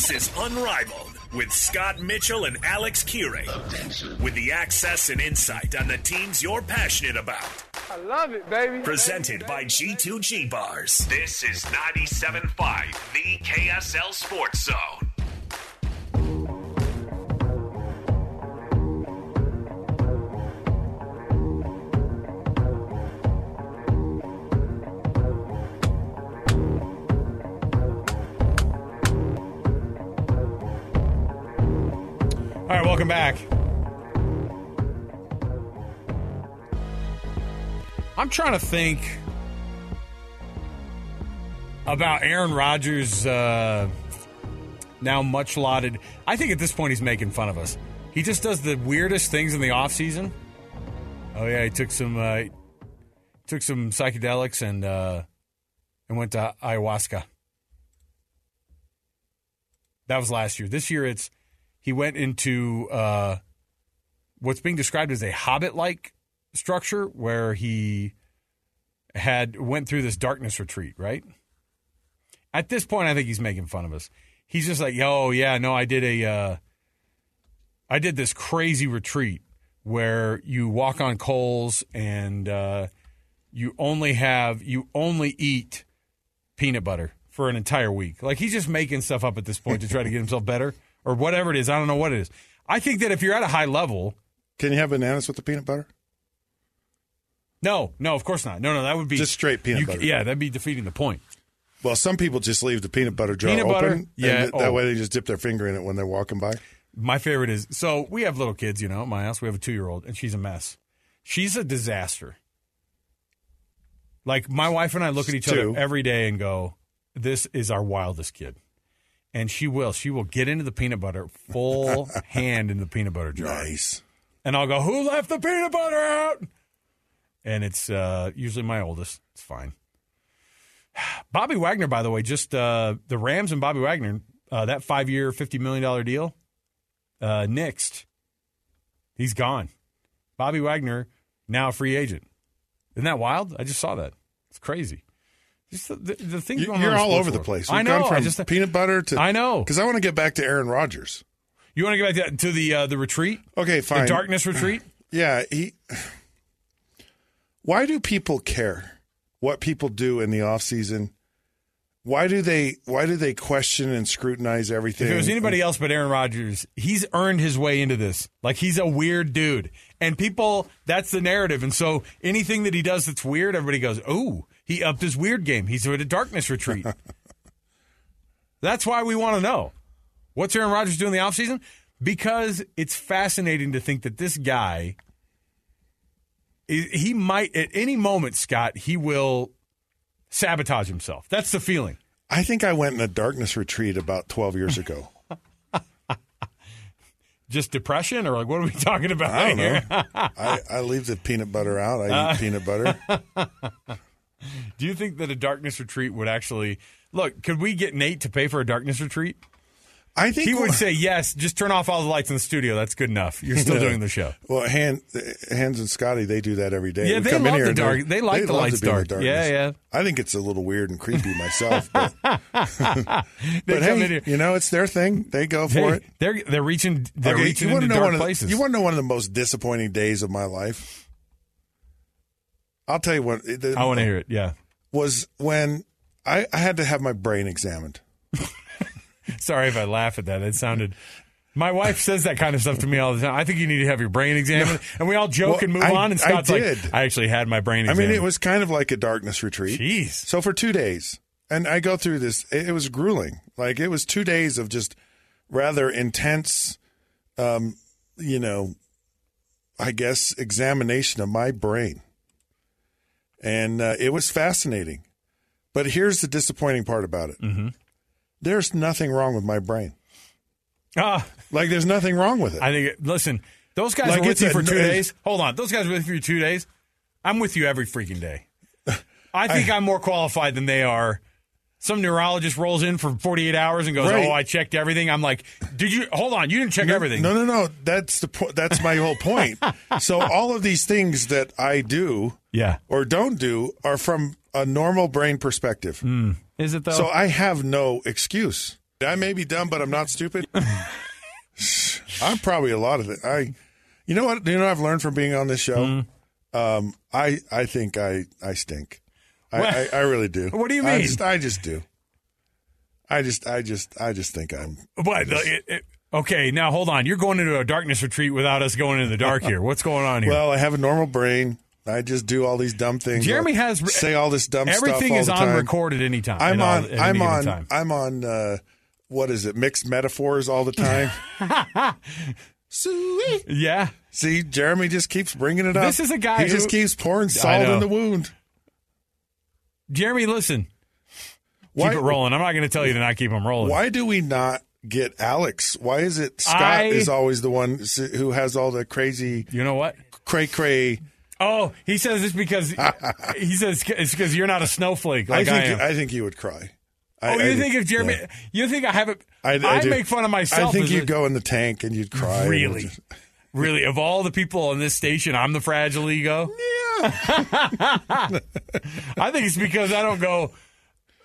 This is Unrivaled with Scott Mitchell and Alex Kirry. With the access and insight on the teams you're passionate about. I love it, baby. Presented by G2G Bars. This is 97.5, the KSL Sports Zone. Welcome back. I'm trying to think about Aaron Rodgers' uh, now much lauded. I think at this point he's making fun of us. He just does the weirdest things in the offseason. Oh yeah, he took some uh, took some psychedelics and uh, and went to ayahuasca. That was last year. This year it's he went into uh, what's being described as a hobbit-like structure where he had went through this darkness retreat. Right at this point, I think he's making fun of us. He's just like, "Oh yeah, no, I did a, uh, I did this crazy retreat where you walk on coals and uh, you only have you only eat peanut butter for an entire week. Like he's just making stuff up at this point to try to get himself better or whatever it is. I don't know what it is. I think that if you're at a high level, Can you have bananas with the peanut butter? no, no, of course not. No, no, that would be Just straight peanut you- butter. Yeah, that'd be defeating the point. Well, some people just leave the peanut butter jar Peanut open. butter? Yeah, th- that oh. way they just dip their finger in it when they're walking by. My favorite is so we have little kids, you know, at my house. We have a two year old, and she's a mess. She's a disaster. Like my wife and I look at each Two. other every day and go, "This is our wildest kid," and she will. She will get into the peanut butter, full hand in the peanut butter jar, Nice. and I'll go, "Who left the peanut butter out?" And it's uh, usually my oldest. It's fine. Bobby Wagner, by the way, just uh, the Rams and Bobby Wagner, uh, that five year, $50 million deal, uh, nixed. He's gone. Bobby Wagner, now a free agent. Isn't that wild? I just saw that. It's crazy. The, the, things You, you're all over the place. I We've know. gone from I just, peanut butter to I know. because I want to get back to Aaron Rodgers. You want to get back to, to the uh, the retreat? Okay, fine. The darkness retreat? Yeah, he. Why do people care what people do in the off season? Why do they? Why do they question and scrutinize everything? If it was anybody else but Aaron Rodgers, he's earned his way into this. Like he's a weird dude. And people, that's the narrative. And so anything that he does that's weird, everybody goes, oh, he upped his weird game. He's at a darkness retreat. that's why we want to know. What's Aaron Rodgers doing in the offseason? Because it's fascinating to think that this guy, he might, at any moment, Scott, he will sabotage himself. That's the feeling. I think I went in a darkness retreat about twelve years ago. Just depression, or like what are we talking about I don't here? know. I, I leave the peanut butter out. I Uh, eat peanut butter. Do you think that a darkness retreat would actually look? Could we get Nate to pay for a darkness retreat? I think He would say yes. Just turn off all the lights in the studio. That's good enough. You're still Yeah. doing the show. Well, Han, Hans and Scotty, they do that every day. Yeah, We they come in here the dark- they like the lights in the dark. Yeah, yeah. I think it's a little weird and creepy myself, but, but hey, you know, it's their thing. They go for Hey, it. they're they're reaching they're Okay, reaching into dark of the- places. you want to know one of the most disappointing days of my life? I'll tell you what. The, I want to hear it. Yeah. Was when I, I had to have my brain examined. Sorry if I laugh at that. It sounded. My wife says that kind of stuff to me all the time. I think you need to have your brain examined, and we all joke Well, and move I- on. And I Scott's like, "I actually had my brain examined. I mean, it was kind of like a darkness retreat. Jeez. So for two days, and I go through this, it, it was grueling. Like it was two days of just rather intense, um, you know, I guess examination of my brain, and uh, it was fascinating. But here's the disappointing part about it: Mm-hmm. there's nothing wrong with my brain. Ah, Like there's nothing wrong with it. I think. Listen, those guys Like were with you for two days. Hold on, those guys were with you for two days. I'm with you every freaking day. I think I, am more qualified than they are. Some neurologist rolls in for 48 hours and goes, Right. "Oh, I checked everything." I'm like, "Did you? Hold on, you didn't check everything." No, no, no. That's the po- that's my whole point. so all of these things that I do Yeah. or don't do are from a normal brain perspective. Is it though? So I have no excuse. I may be dumb, but I'm not stupid. I'm probably a lot of it. I, you know what? You know what I've learned from being on this show. Mm-hmm. Um, I I think I I stink. I, I, I really do. What do you I mean? just, I just do. I just I just I just think I'm. What? the- it- it- okay, now hold on. You're going into a darkness retreat without us going into the dark here. What's going on here? Well, I have a normal brain. I just do all these dumb things. Jeremy I'll has say all this dumb stuff. Everything is the on record at any time. I'm at all- on. I'm on. time. I'm on. Uh, what is it? Mixed metaphors all the time. Sweet. Yeah. See, Jeremy just keeps bringing it up. This is a guy He who- just keeps pouring salt in the wound. Jeremy, listen. Why, keep it rolling. I'm not going to tell you to not keep them rolling. Why do we not get Alex? Why is it Scott I- is always the one who has all the crazy You know what? cray cray? Oh, he says it's because he says it's because you're not a snowflake like I I, think am. I think you would cry. I- oh, you I think if Jeremy? yeah. You think I haven't? I, I, I make fun of myself. I think you'd a- go in the tank and you'd cry. Really? just- Really, of all the people on this station, I'm the fragile ego. Yeah. I think it's because I don't go.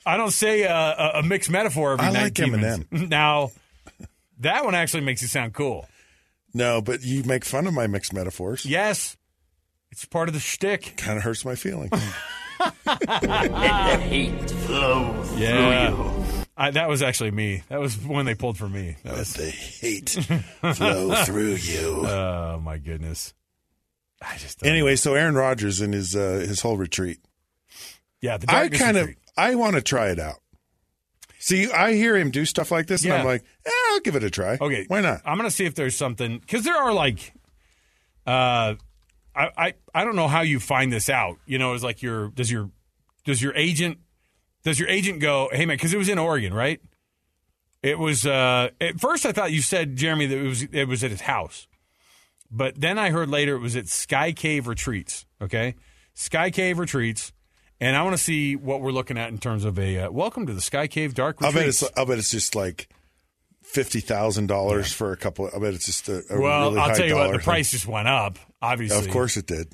I don't say a, a, a mixed metaphor every I 19 like minutes. Now, that one actually makes you sound cool. no, but you make fun of my mixed metaphors. Yes, it's part of the shtick. Kind of hurts my feelings. Let hate flow yeah, through you. I, that was actually me. That was when they pulled for me. That was, the hate flow through you. oh my goodness. I just don't- Anyway, so Aaron Rodgers and his uh, his whole retreat. yeah. The I kind of. I want to try it out. See, I hear him do stuff like this, and I'm like, eh, I'll give it a try. Okay, why not? I'm gonna see if there's something because there are like, uh, I, I I don't know how you find this out. You know, it's like your does your does your agent does your agent go, hey man, because it was in Oregon, right? It was uh, at first I thought you said Jeremy that it was it was at his house, but then I heard later it was at Sky Cave Retreats. Okay, Sky Cave Retreats. And I want to see what we're looking at in terms of a uh, welcome to the Sky Cave Dark I'll bet it's I'll bet it's just like fifty thousand dollars for a couple. I bet it's just a, a well, really I'll tell you what, the thing. price just went up. Obviously, Of course, it did.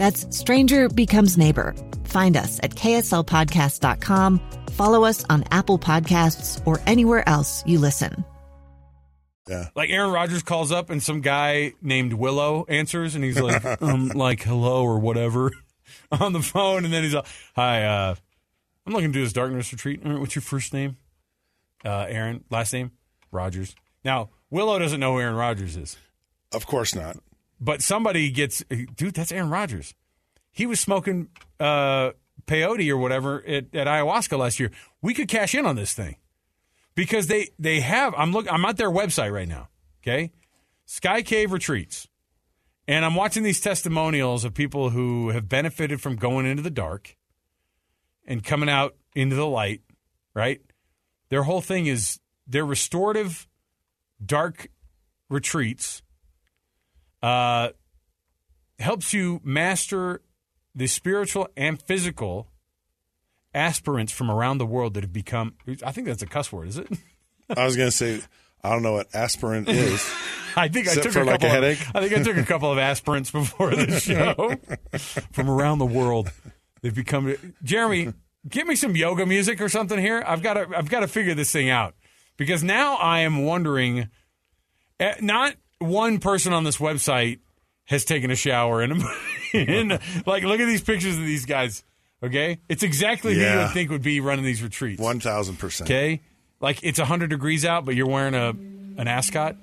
That's Stranger Becomes Neighbor. Find us at kslpodcast.com, follow us on Apple Podcasts, or anywhere else you listen. Yeah. Like Aaron Rodgers calls up and some guy named Willow answers and he's like, um, like hello or whatever on the phone, and then he's like, hi, uh, I'm looking to do this darkness retreat. What's your first name? Uh, Aaron. Last name? Rodgers. Now Willow doesn't know who Aaron Rodgers is, Of course not. But somebody gets, dude, that's Aaron Rodgers. He was smoking uh, peyote or whatever at, at ayahuasca last year. We could cash in on this thing because they they have. I'm look. I'm at their website right now. Okay, Sky Cave Retreats, And I'm watching these testimonials of people who have benefited from going into the dark and coming out into the light, right? Their whole thing is their restorative dark retreats uh, helps you master the spiritual and physical aspirants from around the world that have become. I think that's a cuss word, is it? I was going to say, I don't know what aspirant is. I think I took a like couple. a? Of, I think I took a couple of aspirants before the show from around the world. They've become. Jeremy, give me some yoga music or something here. I've got to. I've got to figure this thing out because now I am wondering. eh, Not one person on this website has taken a shower and, and like look at these pictures of these guys. Okay, it's exactly who you would think would be running these retreats. 1000%. Okay, like it's hundred degrees out, but you're wearing a an ascot.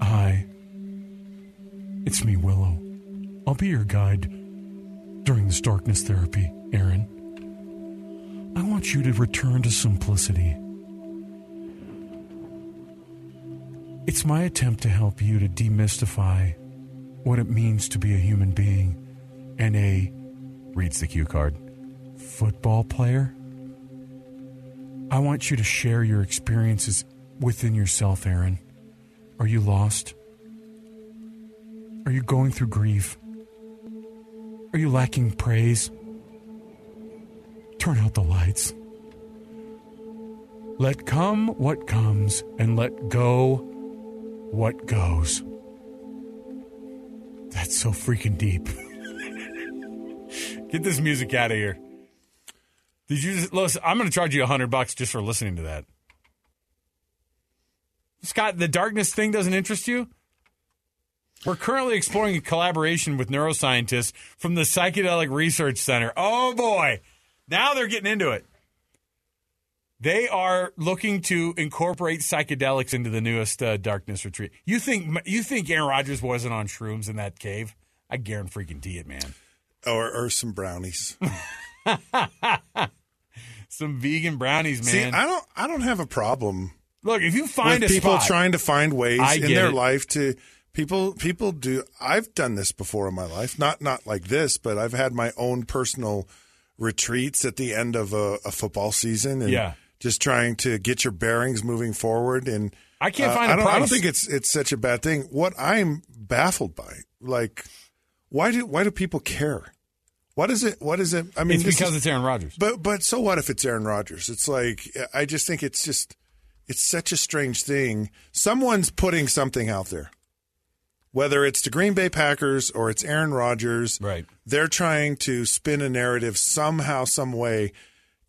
Hi, it's me, Willow. I'll be your guide during this darkness therapy, Aaron. I want you to return to simplicity. It's my attempt to help you to demystify what it means to be a human being and a reads the cue card football player. I want you to share your experiences within yourself, Aaron. Are you lost? Are you going through grief? Are you lacking praise? Turn out the lights. Let come what comes and let go what goes. That's so freaking deep. Get this music out of here. Did you just listen? I'm going to charge you a hundred bucks just for listening to that. Scott, the darkness thing doesn't interest you? We're currently exploring a collaboration with neuroscientists from the Psychedelic Research Center. Oh boy, now they're getting into it. They are looking to incorporate psychedelics into the newest uh, darkness retreat. You think you think Aaron Rodgers wasn't on shrooms in that cave? I guarantee it, man. Or, or some brownies. Some vegan brownies, man. See, I don't, I don't have a problem Look, if you find with a people spot, trying to find ways in their it. life to people people do I've done this before in my life not not like this but I've had my own personal retreats at the end of a, a football season and Yeah. Just trying to get your bearings moving forward and I can't uh, find a I don't, I don't think it's it's such a bad thing what I'm baffled by like why do why do people care what is it what is it I mean it's because is- it's Aaron Rodgers. but but so what if it's Aaron Rodgers? It's like I just think it's just it's such a strange thing. Someone's putting something out there. Whether it's the Green Bay Packers or it's Aaron Rodgers, Right. They're trying to spin a narrative somehow, some way,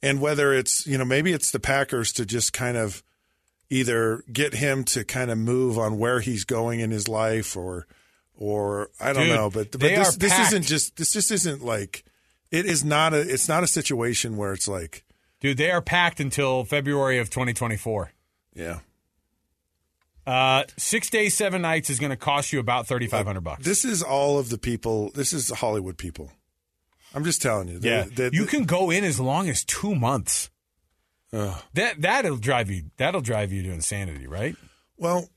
and whether it's you know maybe it's the Packers to just kind of either get him to kind of move on where he's going in his life, or or I don't Dude, know, but but this this packed. isn't just this just isn't like it is not a it's not a situation where it's like Dude, they are packed until February of 2024. yeah Uh, six days, seven nights is going to cost you about 3500 bucks. This is all of the people. This is Hollywood people. I'm just telling you. yeah, They- they- you can go in as long as two months. Ugh. That that'll drive you. That'll drive you to insanity, right? well,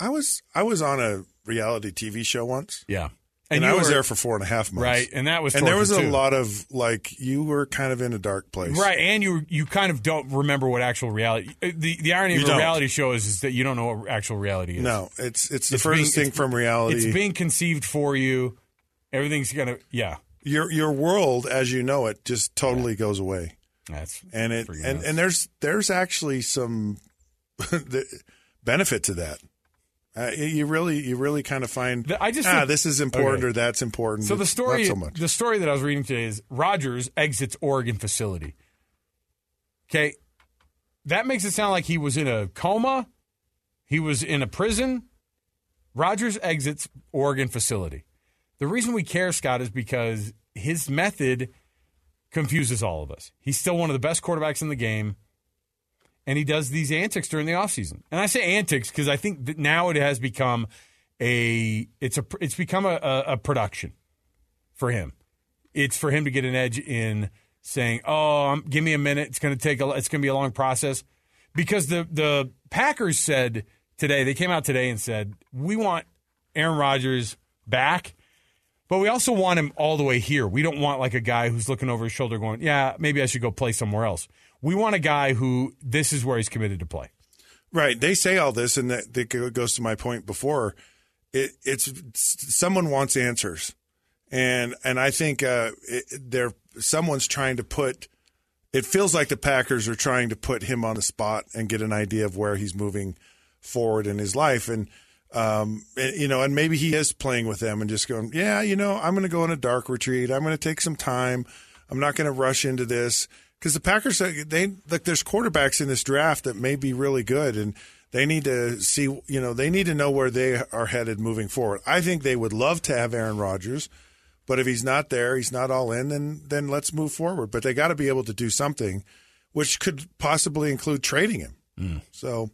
I was I was on a reality TV show once, Yeah, and, you I was were- there for four and a half months, right, and that was and there was torture, a lot of like you were kind of in a dark place, Right, and you you kind of don't remember what actual reality. uh, The the irony You of a reality show is, is that you don't know what actual reality is. No, it's it's the It's furthest being- thing from reality. It's being conceived for you. Everything's gonna yeah. Your your world as you know it just totally goes away, That's and it and nuts. and there's there's actually some the benefit to that. Uh, you really you really kind of find I just ah think- this is important Okay. or that's important. So the story, so much. the story that I was reading today is Rodgers exits Oregon facility. Okay, that makes it sound like he was in a coma, he was in a prison. Rodgers exits Oregon facility. The reason we care, Scott, is because his method confuses all of us. He's still one of the best quarterbacks in the game, and he does these antics during the offseason. And I say antics because I think that now it has become a it's a it's become a, a, a production for him. It's for him to get an edge in saying, "Oh, um, give me a minute. It's going to take a it's going to be a long process." Because the the Packers said today, they came out today and said, "We want Aaron Rodgers back. But we also want him all the way here. We don't want like a guy who's looking over his shoulder going, yeah, maybe I should go play somewhere else. We want a guy who this is where he's committed to play. Right. They say all this, and that, that goes to my point before. It, it's someone wants answers, and and I think uh, there someone's trying to put. It feels like the Packers are trying to put him on the spot and get an idea of where he's moving forward in his life, and um, you know, and maybe he is playing with them and just going, yeah, you know, I'm going to go on a dark retreat. I'm going to take some time. I'm not going to rush into this because the Packers, they like, there's quarterbacks in this draft that may be really good, and they need to see, you know, they need to know where they are headed moving forward. I think they would love to have Aaron Rodgers, but if he's not there, he's not all in, then then let's move forward. But they got to be able to do something, which could possibly include trading him. Mm. So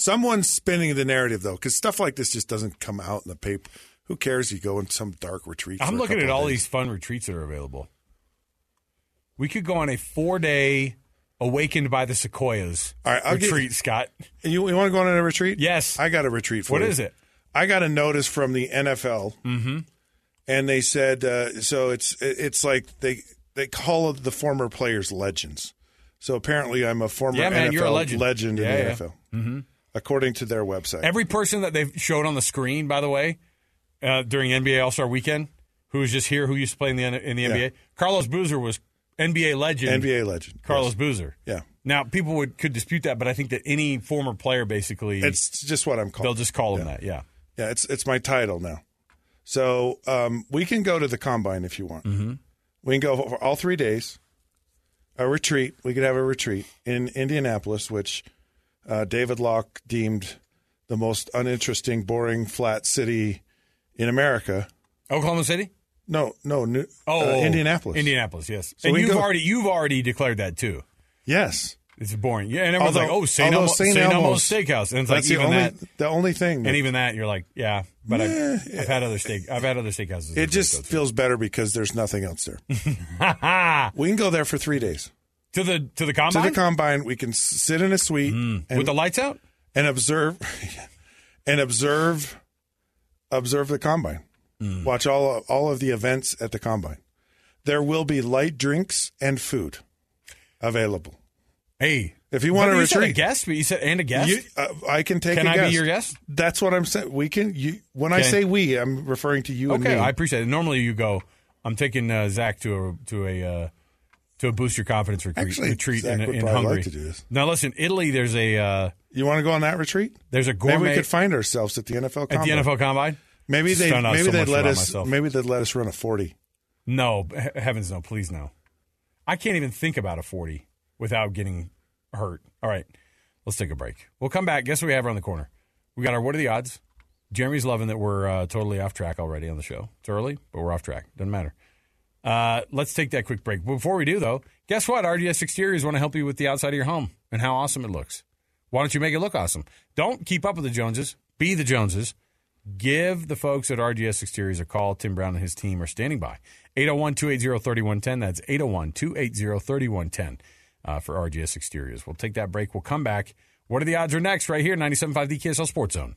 Someone's spinning the narrative though, because stuff like this just doesn't come out in the paper. Who cares? You go in some dark retreat. I'm looking at all days. these fun retreats that are available. We could go on a four day awakened by the sequoias all right, I'll retreat, get, Scott. You, you want to go on a retreat? Yes. I got a retreat for What you. What is it? I got a notice from the NFL, mm-hmm. and they said uh, so. It's it's like they they call the former players legends. So apparently, I'm a former yeah, man, NFL you're a legend, legend yeah, in the yeah. NFL. Mm-hmm according to their website. Every person that they've showed on the screen, by the way, uh, during NBA All Star Weekend, who was just here, who used to play in the in the NBA, yeah. Carlos Boozer was NBA legend. NBA legend. Carlos yes. Boozer. Yeah. Now people would could dispute that, but I think that any former player basically, it's just what I'm called. They'll just call him yeah. that. Yeah. Yeah. It's it's my title now. So um, we can go to the combine if you want. Mm-hmm. We can go for all three days. A retreat. We could have a retreat in Indianapolis, which uh, David Locke deemed the most uninteresting, boring, flat city in America. Oklahoma City? No, no, New, oh, uh, Indianapolis. Indianapolis, yes. So and you've go, already you've already declared that too. Yes. It's boring. Yeah, and everyone's although, like, "Oh, St. Elmo, St. Elmo's Steakhouse," and it's like even only, that. The only thing, and even that, you're like, "Yeah," but yeah, I've, I've, had other steak. I've had other steakhouses. It just feels better because there's nothing else there. we can go there for three days. To the to the combine. To the combine, we can sit in a suite mm. and, with the lights out and observe and observe observe the combine. Mm. Watch all all of the events at the combine. There will be light drinks and food available. Hey, if you want to retreat, a guest, but you said and a guest. You, uh, I can take. Can I guest. be your guest? That's what I'm saying. We can. You, when okay. I say we, I'm referring to you. Okay, I appreciate it. Normally, you go. I'm taking uh, Zach to a to a uh, to boost your confidence retreat, Actually, retreat Zach in, in Hungary. Like to do this. Now, listen, Italy. There's a. Uh, you want to go on that retreat? There's a gourmet. Maybe we could find ourselves at the NFL combine. At the NFL combine. Maybe they maybe so they'd let us myself. maybe they'd let us run a forty. No, heavens no, please no. I can't even think about a forty without getting hurt. All right, let's take a break. We'll come back. Guess what we have around the corner? We got our what are the odds? Jeremy's loving that we're uh, totally off track already on the show. It's early, but we're off track. Doesn't matter. Uh, let's take that quick break. Before we do, though, guess what? RGS Exteriors want to help you with the outside of your home and how awesome it looks. Why don't you make it look awesome? Don't keep up with the Joneses. Be the Joneses. Give the folks at RGS Exteriors a call. Tim Brown and his team are standing by. 801 280 3110. That's 801 280 3110 uh, for RGS Exteriors. We'll take that break. We'll come back. What are the odds are next right here, 97.5 the KSL Sports Zone.